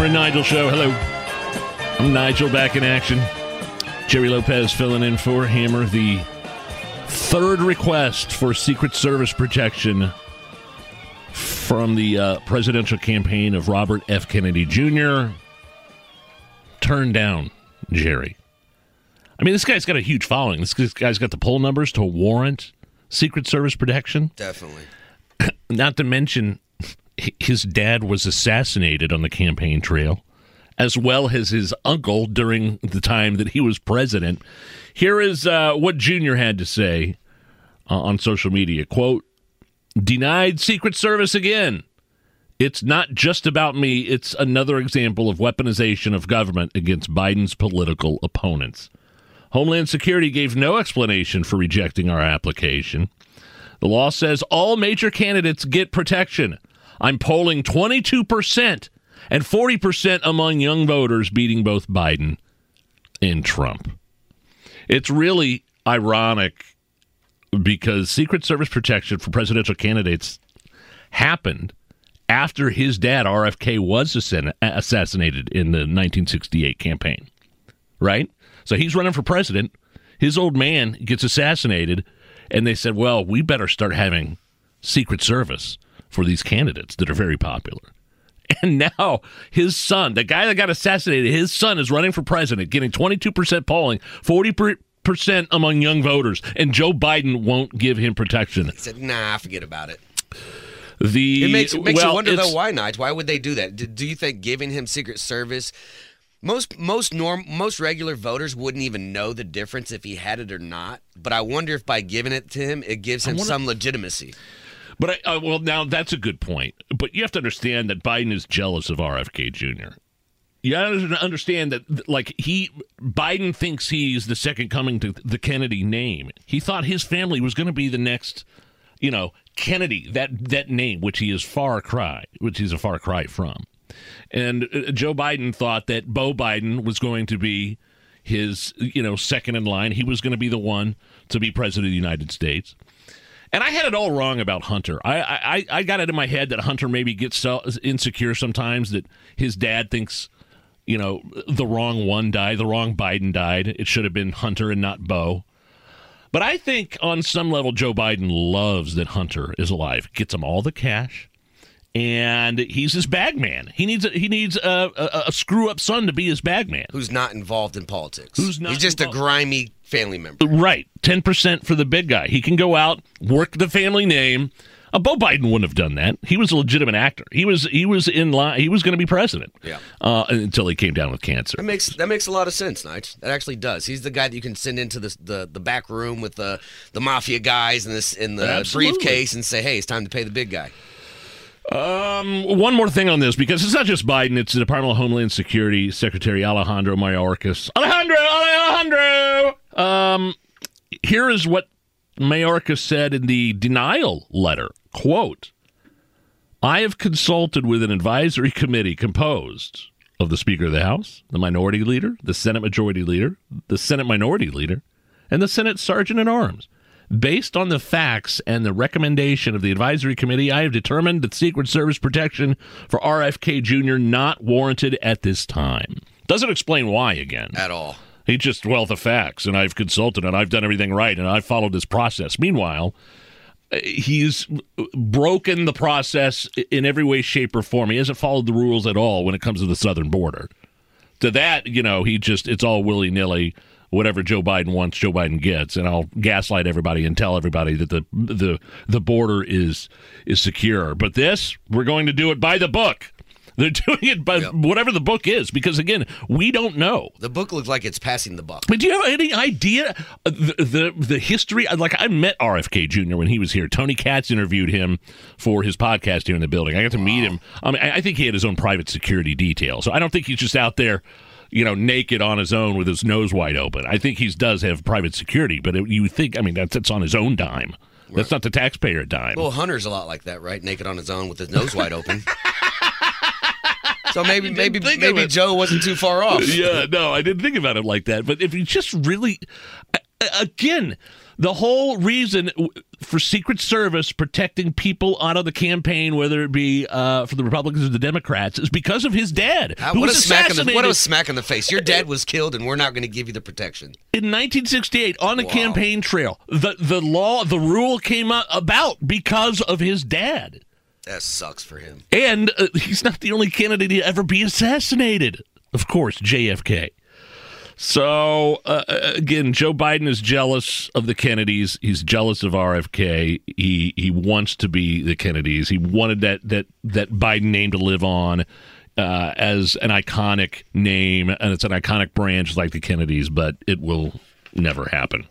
And Nigel Show. Hello. I'm Nigel back in action. Jerry Lopez filling in for Hammer. The third request for Secret Service protection from the uh, presidential campaign of Robert F. Kennedy Jr. turned down, Jerry. I mean, this guy's got a huge following. This guy's got the poll numbers to warrant Secret Service protection. Definitely. Not to mention, his dad was assassinated on the campaign trail, as well as his uncle during the time that he was president. Here is uh, what Junior had to say uh, on social media. Quote, denied Secret Service again. It's not just about me, it's another example of weaponization of government against Biden's political opponents. Homeland Security gave no explanation for rejecting our application. The law says all major candidates get protection. I'm polling 22% and 40% among young voters, beating both Biden and Trump. It's really ironic because Secret Service protection for presidential candidates happened after his dad, RFK, was assassinated in the 1968 campaign. Right? So he's running for president. His old man gets assassinated, and they said, well, we better start having Secret Service for these candidates that are very popular. And now his son, the guy that got assassinated, his son is running for president, getting 22% polling, 40% among young voters, and Joe Biden won't give him protection. He said, nah, forget about it. The It makes, it makes well, you wonder though why not? Why would they do that? Do, do you think giving him Secret Service? Most most norm most regular voters wouldn't even know the difference if he had it or not. But I wonder if by giving it to him, it gives him wonder- some legitimacy. But I, uh, well, now that's a good point. But you have to understand that Biden is jealous of RFK Jr. You have to understand that, like he, Biden thinks he's the second coming to the Kennedy name. He thought his family was going to be the next, you know, Kennedy. That that name, which he is far cry, which he's a far cry from. And uh, Joe Biden thought that Beau Biden was going to be his, you know, second in line. He was going to be the one to be president of the United States. And I had it all wrong about Hunter. I, I I got it in my head that Hunter maybe gets so insecure sometimes that his dad thinks, you know, the wrong one died, the wrong Biden died. It should have been Hunter and not Beau. But I think on some level, Joe Biden loves that Hunter is alive. Gets him all the cash, and he's his bag man. He needs a, he needs a, a, a screw up son to be his bag man. Who's not involved in politics? Who's not He's just involved- a grimy family member. Right, ten percent for the big guy. He can go out, work the family name. Uh, Beau Biden wouldn't have done that. He was a legitimate actor. He was he was in line. He was going to be president. Yeah. Uh, until he came down with cancer. That makes that makes a lot of sense, Nige. That actually does. He's the guy that you can send into the the, the back room with the the mafia guys in this in the Absolutely. briefcase and say, "Hey, it's time to pay the big guy." Um, one more thing on this because it's not just Biden; it's the Department of Homeland Security Secretary Alejandro Mayorkas. Alejandro, Alejandro. Um, here is what Mayorkas said in the denial letter. Quote: I have consulted with an advisory committee composed of the Speaker of the House, the Minority Leader, the Senate Majority Leader, the Senate Minority Leader, and the Senate Sergeant at Arms. Based on the facts and the recommendation of the advisory committee, I have determined that Secret Service protection for RFK Jr. not warranted at this time. Doesn't explain why again. At all. He just well the facts, and I've consulted, and I've done everything right, and I've followed this process. Meanwhile, uh, he's broken the process in every way, shape, or form. He hasn't followed the rules at all when it comes to the southern border. To that, you know, he just it's all willy nilly. Whatever Joe Biden wants, Joe Biden gets, and I'll gaslight everybody and tell everybody that the the the border is is secure. But this, we're going to do it by the book. They're doing it by Yep. whatever the book is, because again, we don't know. The book looks like it's passing the buck. But do you have any idea uh, the the, the history? Like I met RFK Jr. when he was here. Tony Katz interviewed him for his podcast here in the building. I got to meet him. I mean, I think he had his own private security detail, so I don't think he's just out there. You know, naked on his own with his nose wide open. I think he does have private security, but it, you think, I mean, that's, that's on his own dime. That's not the taxpayer dime. Well, Hunter's a lot like that, right? Naked on his own with his nose wide open. so maybe maybe maybe. Joe wasn't too far off. yeah, no, I didn't think about it like that. But if you just really, again, the whole reason for Secret Service protecting people out of the campaign, whether it be uh, for the Republicans or the Democrats, is because of his dad, Uh, who what a smack in the what a smack in the face! Your dad was killed, and we're not going to give you the protection. in 1968 on the Wow. campaign trail. The the law, the rule came about because of his dad. That sucks for him. And uh, he's not the only candidate to ever be assassinated. Of course, JFK. So, uh, again, Joe Biden is jealous of the Kennedys. He's jealous of RFK. He he wants to be the Kennedys. He wanted that that that Biden name to live on uh, as an iconic name, and it's an iconic branch like the Kennedys, but it will never happen.